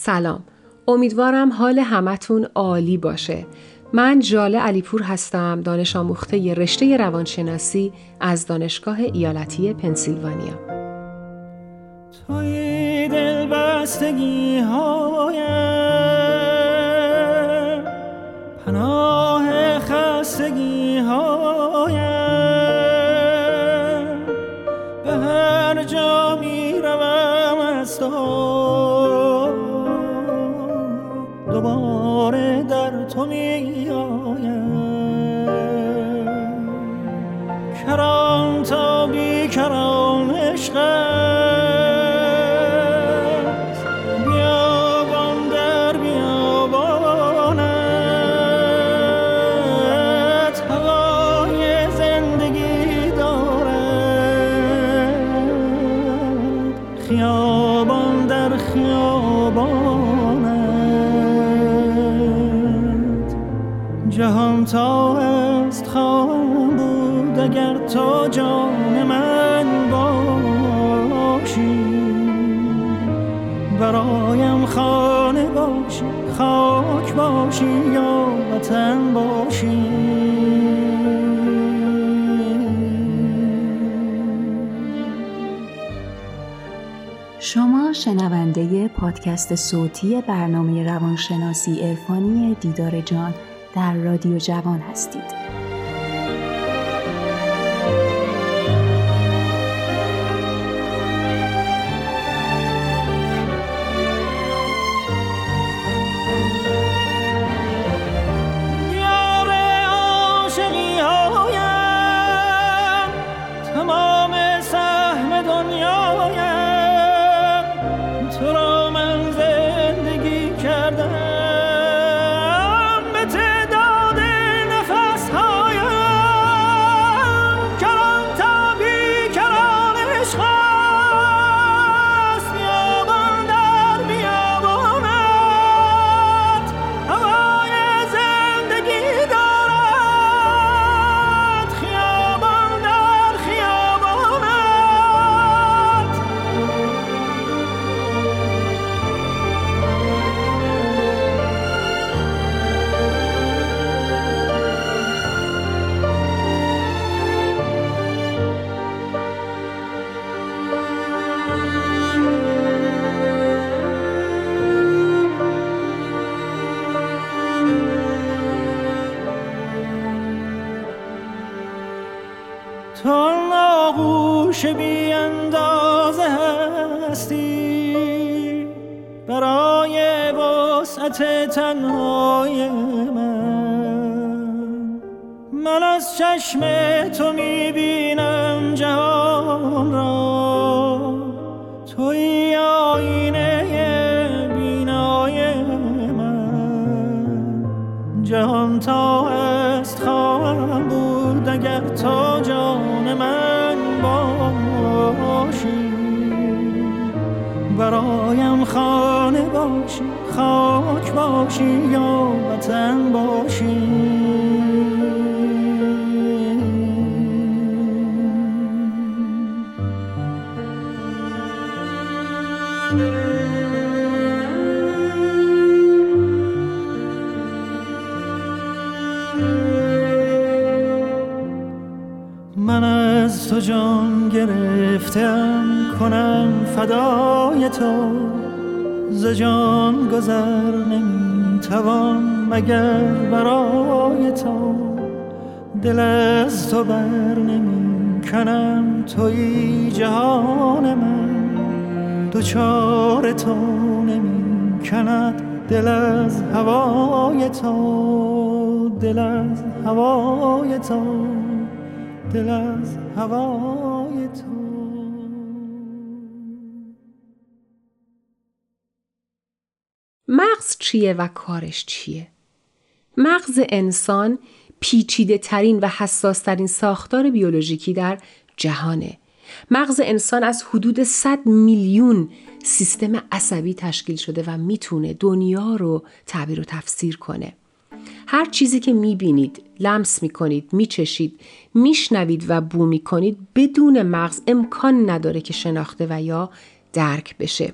سلام. امیدوارم حال همتون عالی باشه. من جاله علیپور هستم دانش آموخته رشته روانشناسی از دانشگاه ایالتی پنسیلوانیا. توی بستگی پناه خستگی به تو می آیم کرام تا بی کرام تا وطن باشی شما شنونده پادکست صوتی برنامه روانشناسی ارفانی دیدار جان در رادیو جوان هستید. تنهای من. من از چشم تو می‌بینم جهان را. توی آینه بینای من. جهان تا خانه باشی خاک باشی یا وطن باشی. من از تو جان گرفتم کنم فدای تو. ز جان گذر نمی‌توان مگر برای تو دل از تو بر نمی کنم توی جهان من دوچار تو نمی کند دل از هوای تو دل از هوای تو دل از هوای چیه و کارش چیه؟ مغز انسان پیچیده ترین و حساس ترین ساختار بیولوژیکی در جهانه. مغز انسان از حدود 100 میلیون سیستم عصبی تشکیل شده و می‌تونه دنیا رو تعبیر و تفسیر کنه. هر چیزی که می‌بینید، لمس می‌کنید، میچشید، میشنوید و بو می‌کنید بدون مغز امکان نداره که شناخته و یا درک بشه.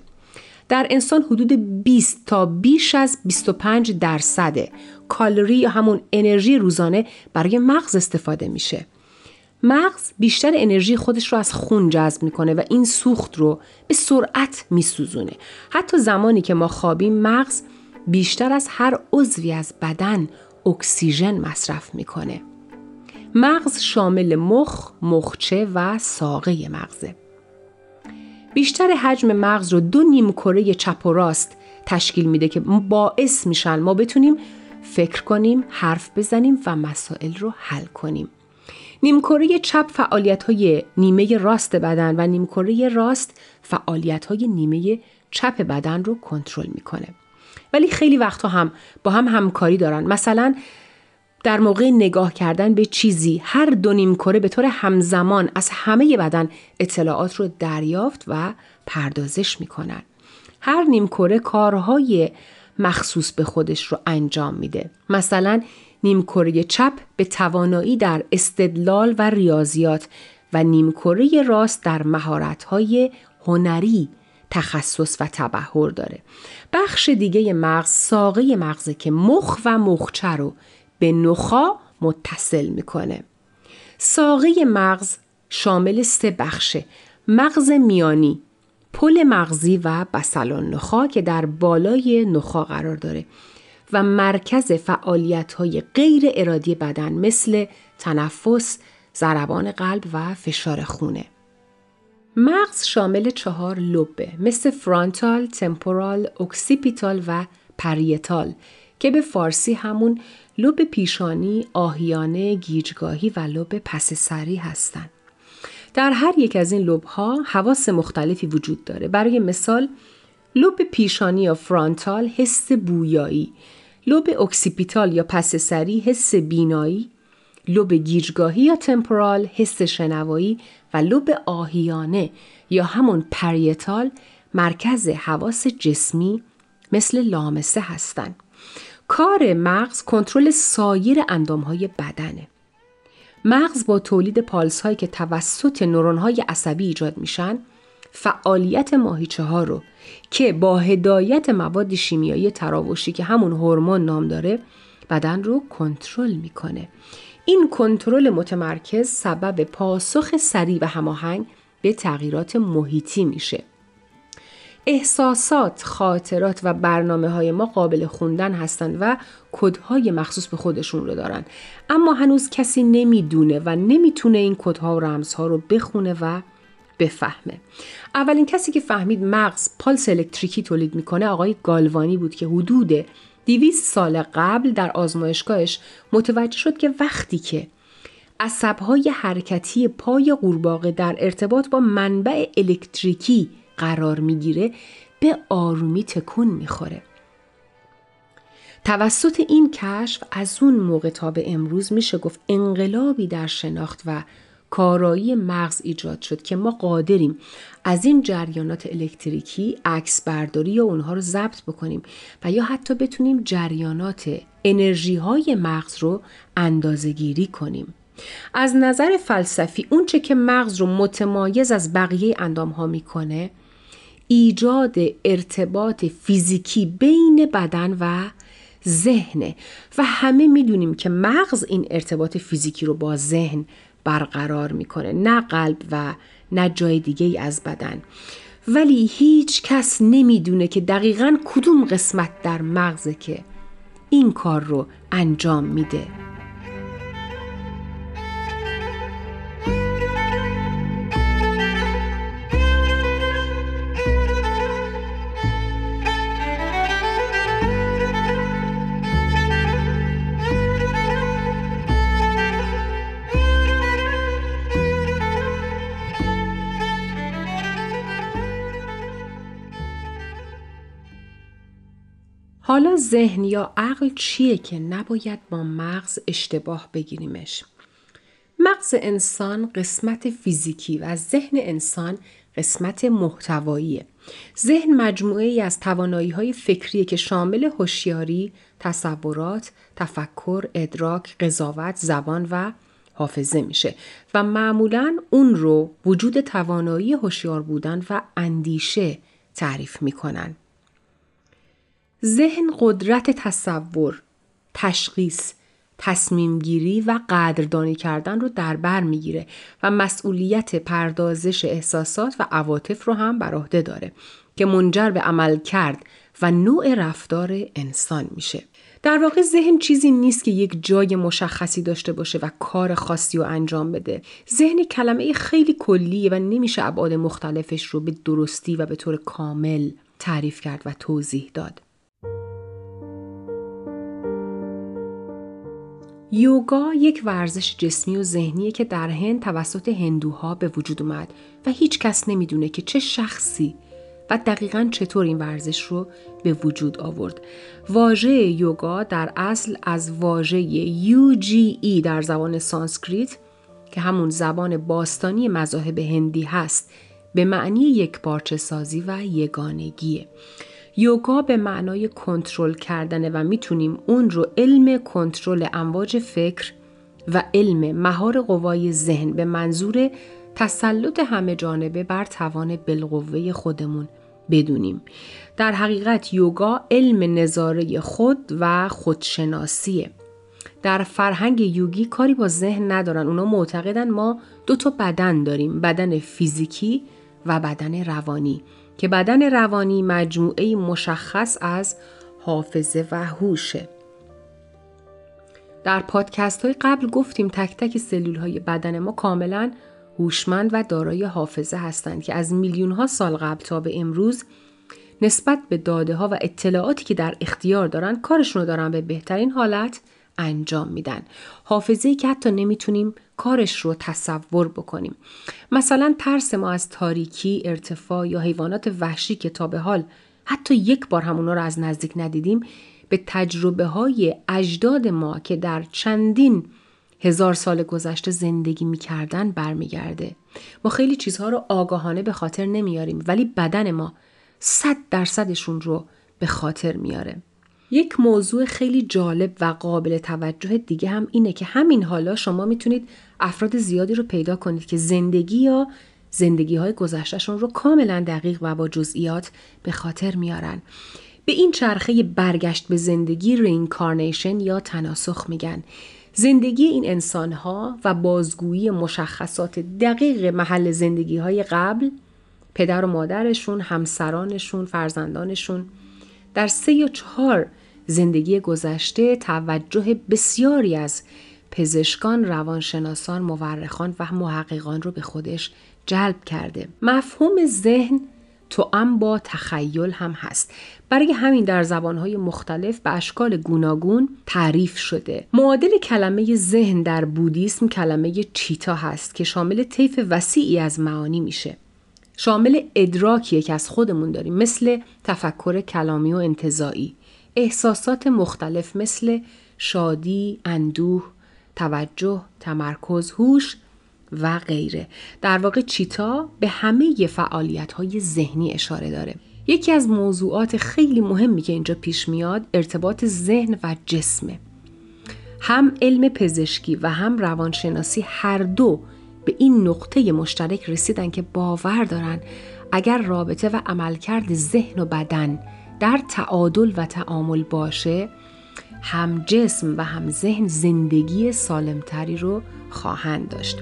در انسان حدود 20 تا بیش از 25 درصد کالری یا همون انرژی روزانه برای مغز استفاده میشه. مغز بیشتر انرژی خودش رو از خون جذب می‌کنه و این سوخت رو به سرعت میسوزونه. حتی زمانی که ما خوابیم مغز بیشتر از هر عضوی از بدن اکسیژن مصرف می‌کنه. مغز شامل مخ، مخچه و ساقه مغزه. بیشتر حجم مغز رو دو نیم کره چپ و راست تشکیل میده که باعث میشن ما بتونیم فکر کنیم، حرف بزنیم و مسائل رو حل کنیم. نیمکره چپ فعالیت های نیمه راست بدن و نیمکره راست فعالیت های نیمه چپ بدن رو کنترل می‌کنه. ولی خیلی وقتها هم با هم همکاری دارن. مثلا در موقع نگاه کردن به چیزی هر دو نیم کره به طور همزمان از همه بدن اطلاعات رو دریافت و پردازش می‌کنن. هر نیم کره کارهای مخصوص به خودش رو انجام میده. مثلا نیمکره چپ به توانایی در استدلال و ریاضیات و نیمکره راست در مهارت‌های هنری تخصص و تبهر داره. بخش دیگه مغز ساقه مغزه که مخ و مخچه رو به نخا متصل می‌کنه. ساقه مغز شامل سه بخشه. مغز میانی، پل مغزی و بسلان نخا که در بالای نخا قرار داره و مرکز فعالیت های غیر ارادی بدن مثل تنفس، ضربان قلب و فشار خونه. مغز شامل چهار لبه مثل frontal، temporal، occipital و parietal که به فارسی همون لب پیشانی، آهیانه، گیجگاهی و لب پس سری هستند. در هر یک از این لب ها حواس مختلفی وجود داره. برای مثال لب پیشانی یا frontal حس بویایی، لب occipital یا پس سری حس بینایی، لب گیجگاهی یا temporal حس شنوایی و لب آهیانه یا همون parietal مرکز حواس جسمی مثل لامسه هستند. کار مغز کنترل سایر های بدنه. مغز با تولید پالس هایی که توسط نورون های عصبی ایجاد میشن فعالیت ماهیچه ها رو که با هدایت مواد شیمیایی تراوشی که همون هورمون نام داره بدن رو کنترل می‌کنه. این کنترل متمرکز سبب پاسخ سریع و هماهنگ به تغییرات محیطی میشه. احساسات، خاطرات و برنامه های ما قابل خوندن هستند و کدهای مخصوص به خودشون رو دارن. اما هنوز کسی نمی‌دونه و نمی‌تونه این کدها و رمزها رو بخونه و بفهمه. اولین کسی که فهمید مغز پالس الکتریکی تولید می‌کنه آقای گالوانی بود که حدود 200 سال قبل در آزمایشگاهش متوجه شد که وقتی که عصبهای حرکتی پای قورباغه در ارتباط با منبع الکتریکی قرار می‌گیره به آرومی تکون می‌خوره. توسط این کشف از اون موقع تا به امروز میشه گفت انقلابی در شناخت و کارایی مغز ایجاد شد که ما قادریم از این جریانات الکتریکی عکس برداری یا اونها رو ضبط بکنیم و یا حتی بتونیم جریانات انرژی های مغز رو اندازه گیری کنیم. از نظر فلسفی اونچه که مغز رو متمایز از بقیه اندام ها می‌کنه ایجاد ارتباط فیزیکی بین بدن و ذهنه و همه می‌دونیم که مغز این ارتباط فیزیکی رو با ذهن برقرار می‌کنه نه قلب و نه جای دیگه ای از بدن. ولی هیچ کس نمی‌دونه که دقیقا کدوم قسمت در مغزه که این کار رو انجام میده. حالا ذهن یا عقل چیه که نباید با مغز اشتباه بگیریمش؟ مغز انسان قسمت فیزیکی و ذهن انسان قسمت محتواییه. ذهن مجموعه ای از توانایی های فکری که شامل هوشیاری، تصورات، تفکر، ادراک، قضاوت، زبان و حافظه میشه و معمولا اون رو وجود توانایی هوشیار بودن و اندیشه تعریف می‌کنن. ذهن قدرت تصور، تشخیص، تصمیم گیری و قدردانی کردن رو در بر می‌گیره و مسئولیت پردازش احساسات و عواطف رو هم بر عهده داره که منجر به عمل کرد و نوع رفتار انسان میشه. در واقع ذهن چیزی نیست که یک جای مشخصی داشته باشه و کار خاصی رو انجام بده. ذهن کلمه خیلی کلیه و نمیشه ابعاد مختلفش رو به درستی و به طور کامل تعریف کرد و توضیح داد. یوگا یک ورزش جسمی و ذهنیه که در هند توسط هندوها به وجود اومد و هیچ کس نمی‌دونه که چه شخصی و دقیقا چطور این ورزش رو به وجود آورد. واژه یوگا در اصل از واژه UGE در زبان سانسکریت که همون زبان باستانی مذاهب هندی هست به معنی یک پارچه سازی و یگانگیه. یوگا به معنای کنترل کردنه و می‌تونیم اون رو علم کنترل امواج فکر و علم مهار قوای ذهن به منظور تسلط همه جانبه بر توان بالقوه خودمون بدونیم. در حقیقت یوگا علم نظاره خود و خودشناسیه. در فرهنگ یوگی کاری با ذهن ندارن. اونا معتقدن ما دو تا بدن داریم. بدن فیزیکی و بدن روانی. که بدن روانی مجموعه مشخص از حافظه و هوشه. در پادکست های قبل گفتیم تک تک سلول های بدن ما کاملا هوشمند و دارای حافظه هستند که از میلیون ها سال قبل تا به امروز نسبت به داده ها و اطلاعاتی که در اختیار دارن کارشون رو دارن به بهترین حالت انجام میدن حافظه که حتی نمی‌تونیم کارش رو تصور بکنیم. مثلا ترس ما از تاریکی ارتفاع یا حیوانات وحشی که تا به حال حتی یک بار هم رو از نزدیک ندیدیم به تجربه های اجداد ما که در چندین هزار سال گذشته زندگی می‌کردن برمیگرده. ما خیلی چیزها رو آگاهانه به خاطر نمیاریم ولی بدن ما صد درصدشون رو به خاطر میاره یک موضوع خیلی جالب و قابل توجه دیگه هم اینه که همین حالا شما می‌تونید افراد زیادی رو پیدا کنید که زندگی یا زندگی های گذشتهشون رو کاملا دقیق و با جزئیات به خاطر میارن. به این چرخه برگشت به زندگی رینکارنیشن یا تناسخ میگن. زندگی این انسان ها و بازگویی مشخصات دقیق محل زندگی های قبل پدر و مادرشون، همسرانشون، فرزندانشون در سه یا چهار زندگی گذشته توجه بسیاری از پزشکان، روانشناسان، مورخان و محققان رو به خودش جلب کرده. مفهوم ذهن تو ام با تخیل هم هست. برای همین در زبانهای مختلف به اشکال گوناگون تعریف شده. معادل کلمه ذهن در بودیسم کلمه چیتا هست که شامل طیف وسیعی از معانی میشه. شامل ادراکیه که از خودمون داریم مثل تفکر کلامی و انتظایی احساسات مختلف مثل شادی، اندوه، توجه، تمرکز، هوش و غیره. در واقع چیتا به همه فعالیت های ذهنی اشاره داره. یکی از موضوعات خیلی مهمی که اینجا پیش میاد ارتباط ذهن و جسمه. هم علم پزشکی و هم روانشناسی هر دو به این نقطه مشترک رسیدن که باور دارن اگر رابطه و عملکرد ذهن و بدن در تعادل و تعامل باشه هم جسم و هم ذهن زندگی سالمتری رو خواهند داشت.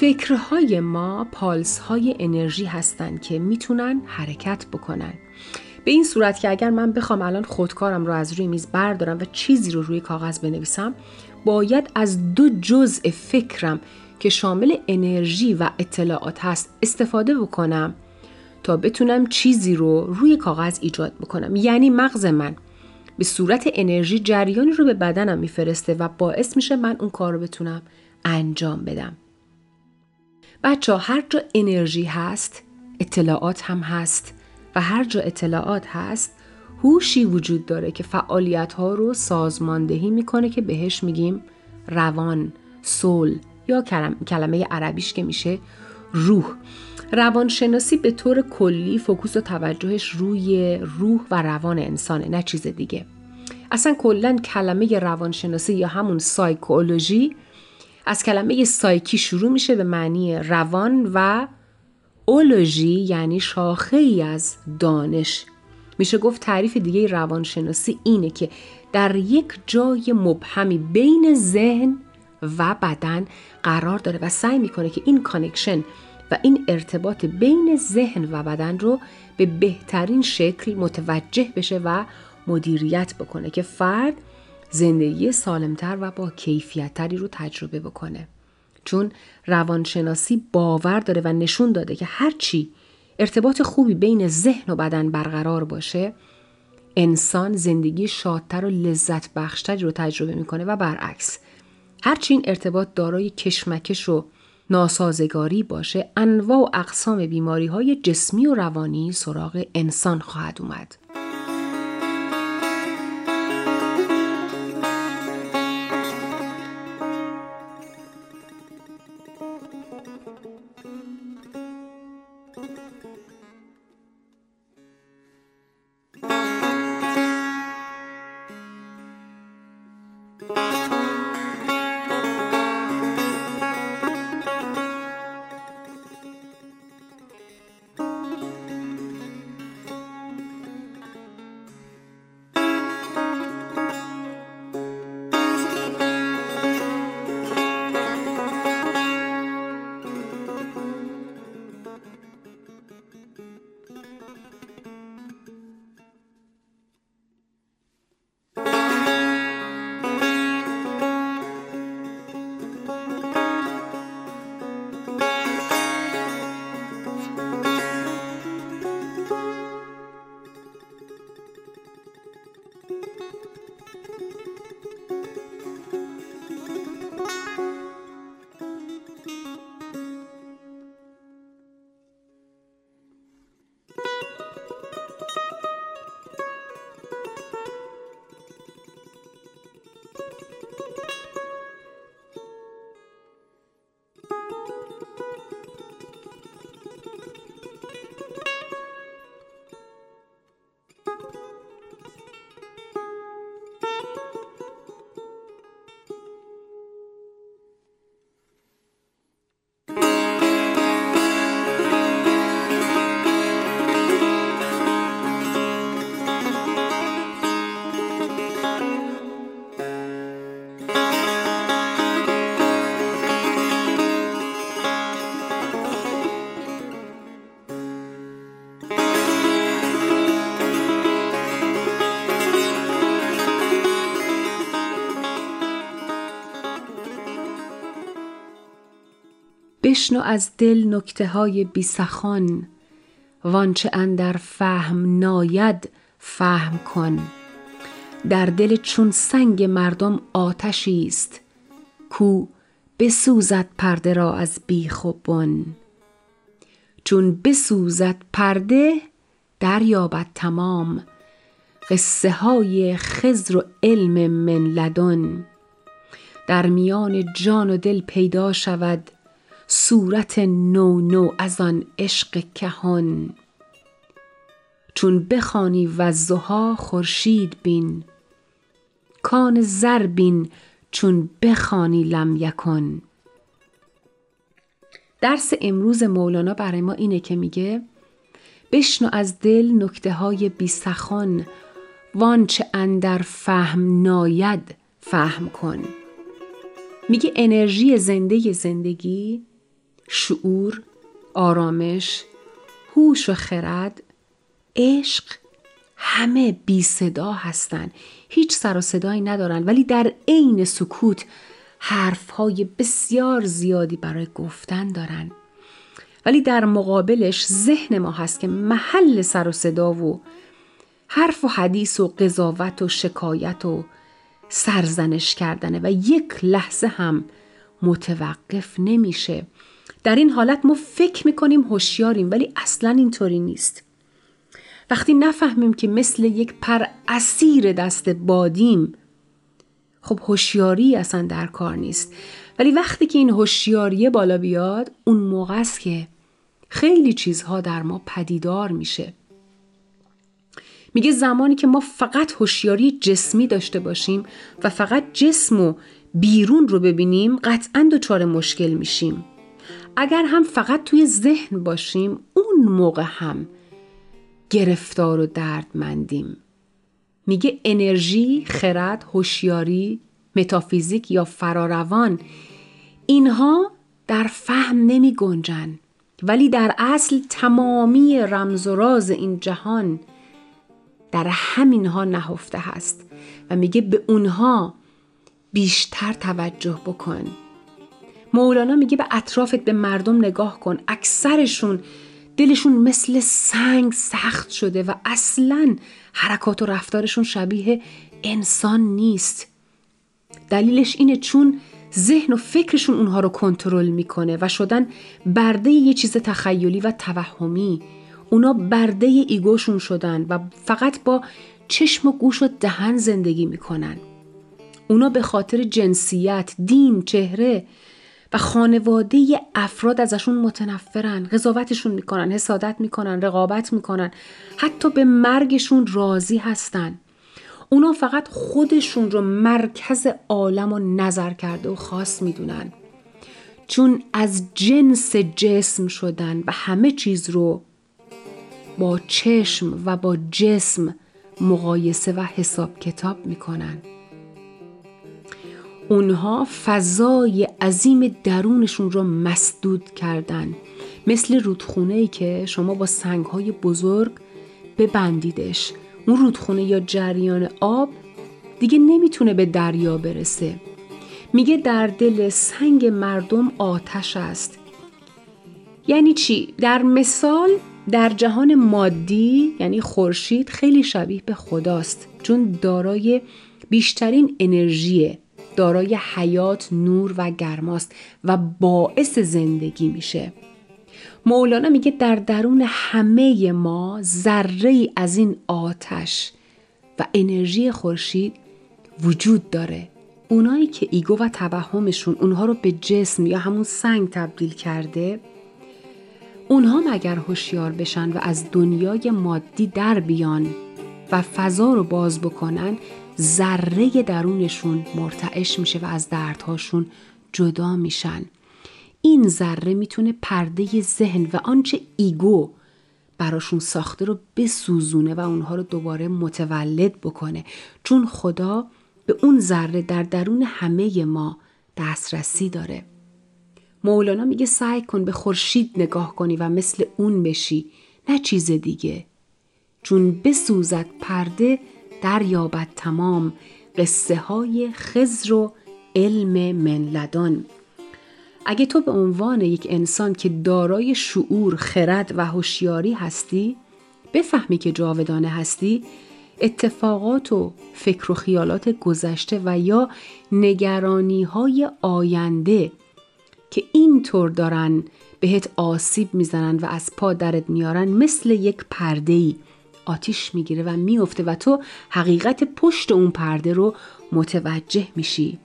فکرهای ما پالس های انرژی هستند که می‌تونن حرکت بکنن. به این صورت که اگر من بخوام الان خودکارم رو از روی میز بردارم و چیزی رو روی کاغذ بنویسم باید از دو جزء فکرم که شامل انرژی و اطلاعات هست استفاده بکنم تا بتونم چیزی رو روی کاغذ ایجاد بکنم یعنی مغز من به صورت انرژی جریانی رو به بدنم میفرسته و باعث میشه من اون کار رو بتونم انجام بدم بچه هر جا انرژی هست اطلاعات هم هست و هر جا اطلاعات هست هوشی وجود داره که فعالیت ها رو سازماندهی می‌کنه که بهش میگیم روان، سول یا کلمه عربیش که میشه روح. روانشناسی به طور کلی فوکوس و توجهش روی روح و روان انسانه نه چیز دیگه. اصلا کلا کلمه روانشناسی یا همون سایکولوژی از کلمه سایکی شروع میشه به معنی روان و ology یعنی شاخه ای از دانش. میشه گفت تعریف دیگه روانشناسی اینه که در یک جای مبهمی بین ذهن و بدن قرار داره و سعی می‌کنه که این connection و این ارتباط بین ذهن و بدن رو به بهترین شکل متوجه بشه و مدیریت بکنه که فرد زندگی سالمتر و با کیفیتتری رو تجربه بکنه. چون روانشناسی باور داره و نشون داده که هرچی ارتباط خوبی بین ذهن و بدن برقرار باشه انسان زندگی شادتر و لذت بخشتری رو تجربه می‌کنه و برعکس هرچی این ارتباط دارای کشمکش و ناسازگاری باشه انواع و اقسام بیماری های جسمی و روانی سراغ انسان خواهد اومد. بشنو از دل نکته های بیسخان وانچه اندر فهم ناید فهم کن. در دل چون سنگ مردم آتشی است کو بسوزد پرده را از بیخ و بن. چون بسوزد پرده دریابد تمام. قصه های خزر و علم من لدن. در میان جان و دل پیدا شود صورت نو نو از آن عشق کهان. چون بخوانی و زها خورشید بین کان زر بین چون بخوانی لم یکن. درس امروز مولانا برای ما اینه که میگه بشنو از دل نکته های بی سخان وانچه اندر فهم ناید فهم کن. میگه انرژی زنده زندگی شعور، آرامش، هوش و خرد، عشق همه بی صدا هستند. هیچ سر و صدایی ندارن ولی در عین سکوت حرفهای بسیار زیادی برای گفتن دارن. ولی در مقابلش ذهن ما هست که محل سر و صدا و حرف و حدیث و قضاوت و شکایت و سرزنش کردنه و یک لحظه هم متوقف نمیشه در این حالت ما فکر می‌کنیم هوشیاریم ولی اصلا اینطوری نیست. وقتی نفهمیم که مثل یک پر اسیر دست بادیم خب هوشیاری اصلا در کار نیست. ولی وقتی که این هوشیاری بالا بیاد اون موقع است که خیلی چیزها در ما پدیدار میشه. میگه زمانی که ما فقط هوشیاری جسمی داشته باشیم و فقط جسم و بیرون رو ببینیم قطعا دچار مشکل میشیم. اگر هم فقط توی ذهن باشیم اون موقع هم گرفتار و دردمندیم. میگه انرژی، خرد، هوشیاری، متافیزیک یا فراروان اینها در فهم نمی گنجن. ولی در اصل تمامی رمز و راز این جهان در همینها نهفته هست و میگه به اونها بیشتر توجه بکن. مولانا میگه به اطرافت به مردم نگاه کن. اکثرشون دلشون مثل سنگ سخت شده و اصلا حرکات و رفتارشون شبیه انسان نیست. دلیلش اینه چون ذهن و فکرشون اونها رو کنترل می‌کنه و شدن برده یه چیز تخیلی و توهمی. اونا برده ایگوشون شدن و فقط با چشم و گوش و دهن زندگی می‌کنن. اونا به خاطر جنسیت، دین، چهره و خانواده افراد ازشون متنفرن قضاوتشون می‌کنن حسادت می‌کنن رقابت می‌کنن حتی به مرگشون راضی هستن. اونا فقط خودشون رو مرکز عالم و نظر کرده و خاص می‌دونن. چون از جنس جسم شدن و همه چیز رو با چشم و با جسم مقایسه و حساب کتاب می‌کنن. اونها فضای عظیم درونشون رو مسدود کردن. مثل رودخونه ای که شما با سنگ های بزرگ ببندیدش. اون رودخونه یا جریان آب دیگه نمی‌تونه به دریا برسه. میگه در دل سنگ مردم آتش است. یعنی چی؟ در مثال در جهان مادی یعنی خورشید خیلی شبیه به خداست. چون دارای بیشترین انرژی دارای حیات نور و گرماست و باعث زندگی میشه. مولانا میگه در درون همه ما ذره از این آتش و انرژی خورشید وجود داره. اونایی که ایگو و توهمشون اونها رو به جسم یا همون سنگ تبدیل کرده اونها مگر هوشیار بشن و از دنیای مادی در بیان و فضا رو باز بکنن؟ ذره درونشون مرتعش میشه و از دردهاشون جدا میشن. این ذره می‌تونه پرده ذهن و آنچه ایگو براشون ساخته رو بسوزونه و اونها رو دوباره متولد بکنه. چون خدا به اون ذره در درون همه ما دسترسی داره. مولانا میگه سعی کن به خورشید نگاه کنی و مثل اون بشی نه چیز دیگه. چون بسوزد پرده دریابد تمام قصه های خزر و علم منلدان اگه تو به عنوان یک انسان که دارای شعور، خرد و هوشیاری هستی بفهمی که جاودانه هستی اتفاقات و فکر و خیالات گذشته و یا نگرانی های آینده که اینطور دارن بهت آسیب می‌زنن و از پا درت میارن مثل یک پرده ای آتیش می‌گیره و میفته و تو حقیقت پشت اون پرده رو متوجه میشی.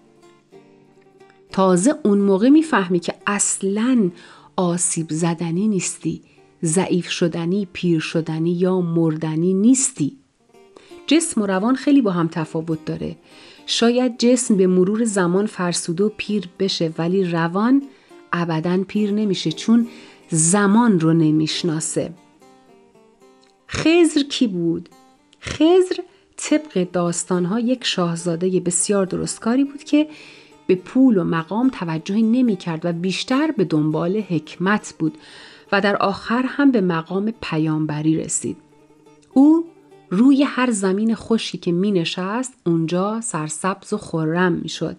تازه اون موقع می‌فهمی که اصلا آسیب زدنی نیستی ضعیف شدنی پیر شدنی یا مردنی نیستی. جسم و روان خیلی با هم تفاوت داره. شاید جسم به مرور زمان فرسوده و پیر بشه ولی روان ابدا پیر نمیشه چون زمان رو نمی‌شناسه. خزر کی بود؟ خزر طبق داستانها یک شاهزاده بسیار درستکاری بود که به پول و مقام توجهی نمی کرد و بیشتر به دنبال حکمت بود و در آخر هم به مقام پیامبری رسید. او روی هر زمین خوشی که می نشست اونجا سرسبز و خرم می شد.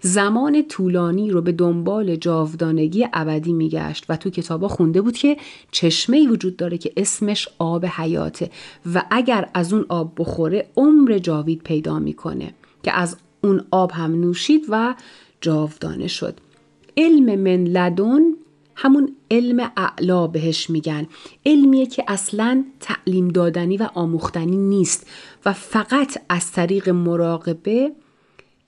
زمان طولانی رو به دنبال جاودانگی ابدی میگشت و تو کتابا خونده بود که چشمه وجود داره که اسمش آب حیاته و اگر از اون آب بخوره عمر جاوید پیدا می‌کنه که از اون آب هم نوشید و جاودانه شد. علم من لدن همون علم اعلا بهش میگن. علمیه که اصلا تعلیم دادنی و آموختنی نیست و فقط از طریق مراقبه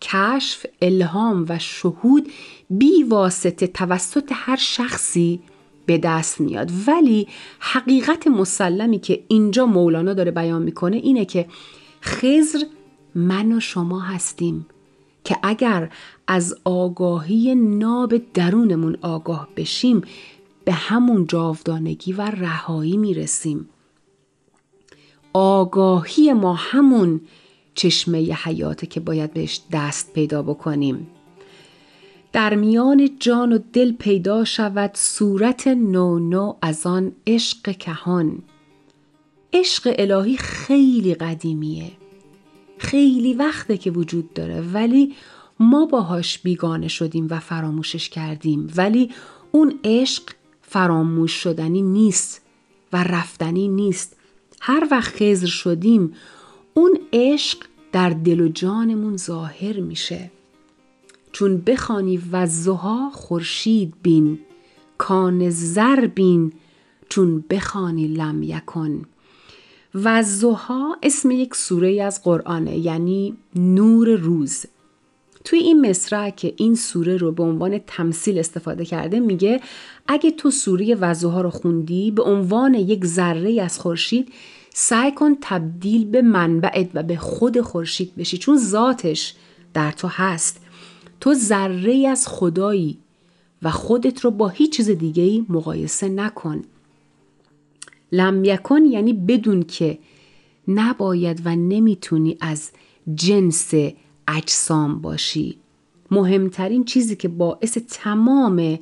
کشف الهام و شهود بی واسطه توسط هر شخصی به دست میاد. ولی حقیقت مسلمی که اینجا مولانا داره بیان می‌کنه اینه که خزر من و شما هستیم که اگر از آگاهی ناب درونمون آگاه بشیم به همون جاودانگی و رهایی می‌رسیم. آگاهی ما همون چشمه حیاته که باید بهش دست پیدا بکنیم. در میان جان و دل پیدا شود صورت نو نو از آن عشق کهان. عشق الهی خیلی قدیمیه. خیلی وقته که وجود داره ولی ما باهاش بیگانه شدیم و فراموشش کردیم. ولی اون عشق فراموش شدنی نیست و رفتنی نیست. هر وقت خزر شدیم اون عشق در دل و جانمون ظاهر میشه. چون بخوانی و زها خورشید بین کان زر بین چون بخوانی لم یکن. و زها اسم یک سوره از قرآنه یعنی نور روز. توی این مصرع که این سوره رو به عنوان تمثیل استفاده کرده میگه اگه تو سوره وضوها رو خوندی به عنوان یک ذره از خورشید سعی کن تبدیل به منبعت و به خود خورشید بشی چون ذاتش در تو هست. تو ذره از خدایی و خودت رو با هیچ چیز دیگه ای مقایسه نکن. لم یکن یعنی بدون که نباید و نمی‌تونی از جنس اجسام باشی. مهمترین چیزی که باعث تمام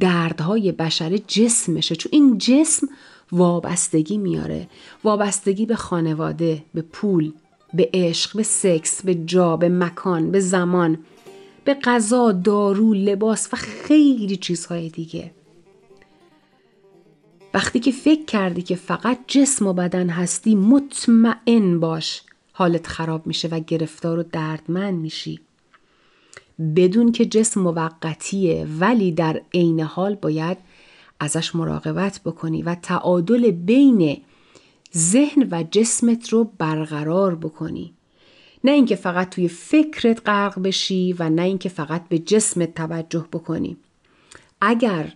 دردهای بشر جسمشه چون این جسم وابستگی میاره. وابستگی به خانواده به پول به عشق به سکس به جا به مکان به زمان به غذا دارو لباس و خیلی چیزهای دیگه. وقتی که فکر کردی که فقط جسم و بدن هستی مطمئن باش حالت خراب میشه و گرفتار و دردمند میشی. بدون که جسم موقتیه ولی در عین حال باید ازش مراقبت بکنی و تعادل بین ذهن و جسمت رو برقرار بکنی. نه اینکه فقط توی فکرت غرق بشی و نه اینکه فقط به جسمت توجه بکنی. اگر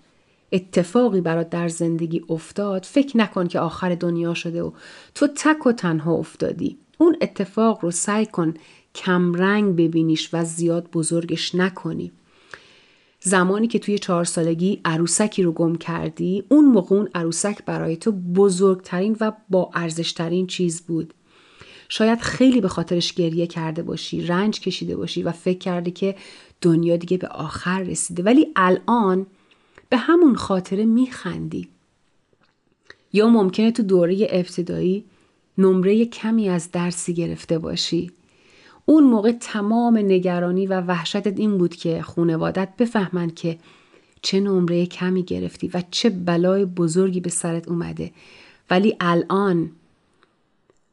اتفاقی برات در زندگی افتاد فکر نکن که آخر دنیا شده و تو تک و تنها افتادی. اون اتفاق رو سعی کن کمرنگ ببینیش و زیاد بزرگش نکنی. زمانی که توی چهار سالگی عروسکی رو گم کردی اون موقع اون عروسک برای تو بزرگترین و با ارزشترین چیز بود. شاید خیلی به خاطرش گریه کرده باشی رنج کشیده باشی و فکر کردی که دنیا دیگه به آخر رسیده. ولی الان به همون خاطره میخندی. یا ممکنه تو دوره ابتدایی نمره کمی از درسی گرفته باشی. اون موقع تمام نگرانی و وحشتت این بود که خونوادت بفهمن که چه نمره کمی گرفتی و چه بلای بزرگی به سرت اومده. ولی الان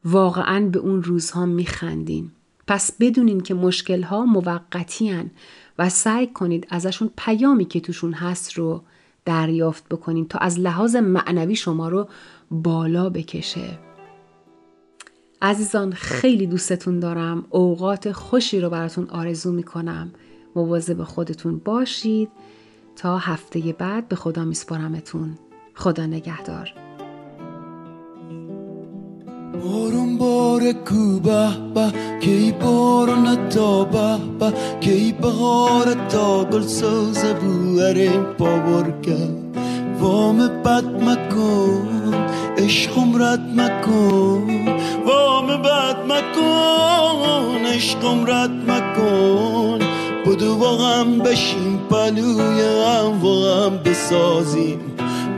واقعا به اون روزها میخندین. پس بدونین که مشکلها موقتی و سعی کنید ازشون پیامی که توشون هست رو دریافت بکنین تا از لحاظ معنوی شما رو بالا بکشه. عزیزان خیلی دوستتون دارم. اوقات خوشی رو براتون آرزو می‌کنم. مواظب خودتون باشید. تا هفته بعد به خدا میسپارمتون. خدا نگهدار. بارون بار کو به به کی بارون تا به به کی بهار تا گل سوز بواره پاور کرد. وام بد مکن. عشقم رد مکن. وام بد مکن. عشقم رد مکن. بدو واقعا بشیم پلوی هم واقعا بسازیم.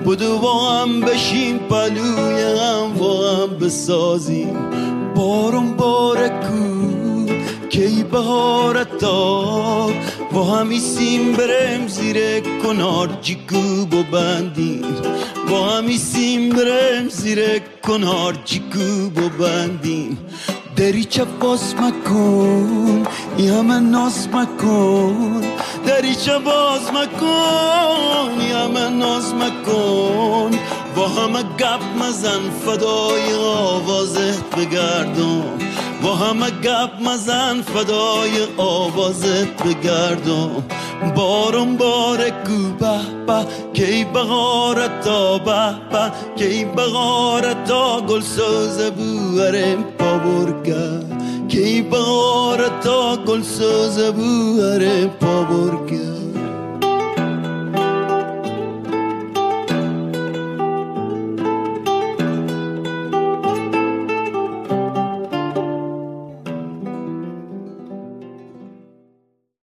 بدو با هم بشیم پلوی هم با هم بسازیم. بارون باره کو کی بهارت با همی سیم برم زیر کنار جیگو بندیم با همی سیم برم زیر کنار جیگو بندیم دریچه باز مکن ای همه ناز مکن. دریچه باز مکن ای همه ناز مکن. با همه گپ مزن فدای آوازت بگردم. با همه گپ مزن فدای آوازت بگردم بارون باره کو به کی بغارت تا به به کی بغارت تا گل سوز بوارم پا برگرد کی بغارت تا گل سوز بوارم پا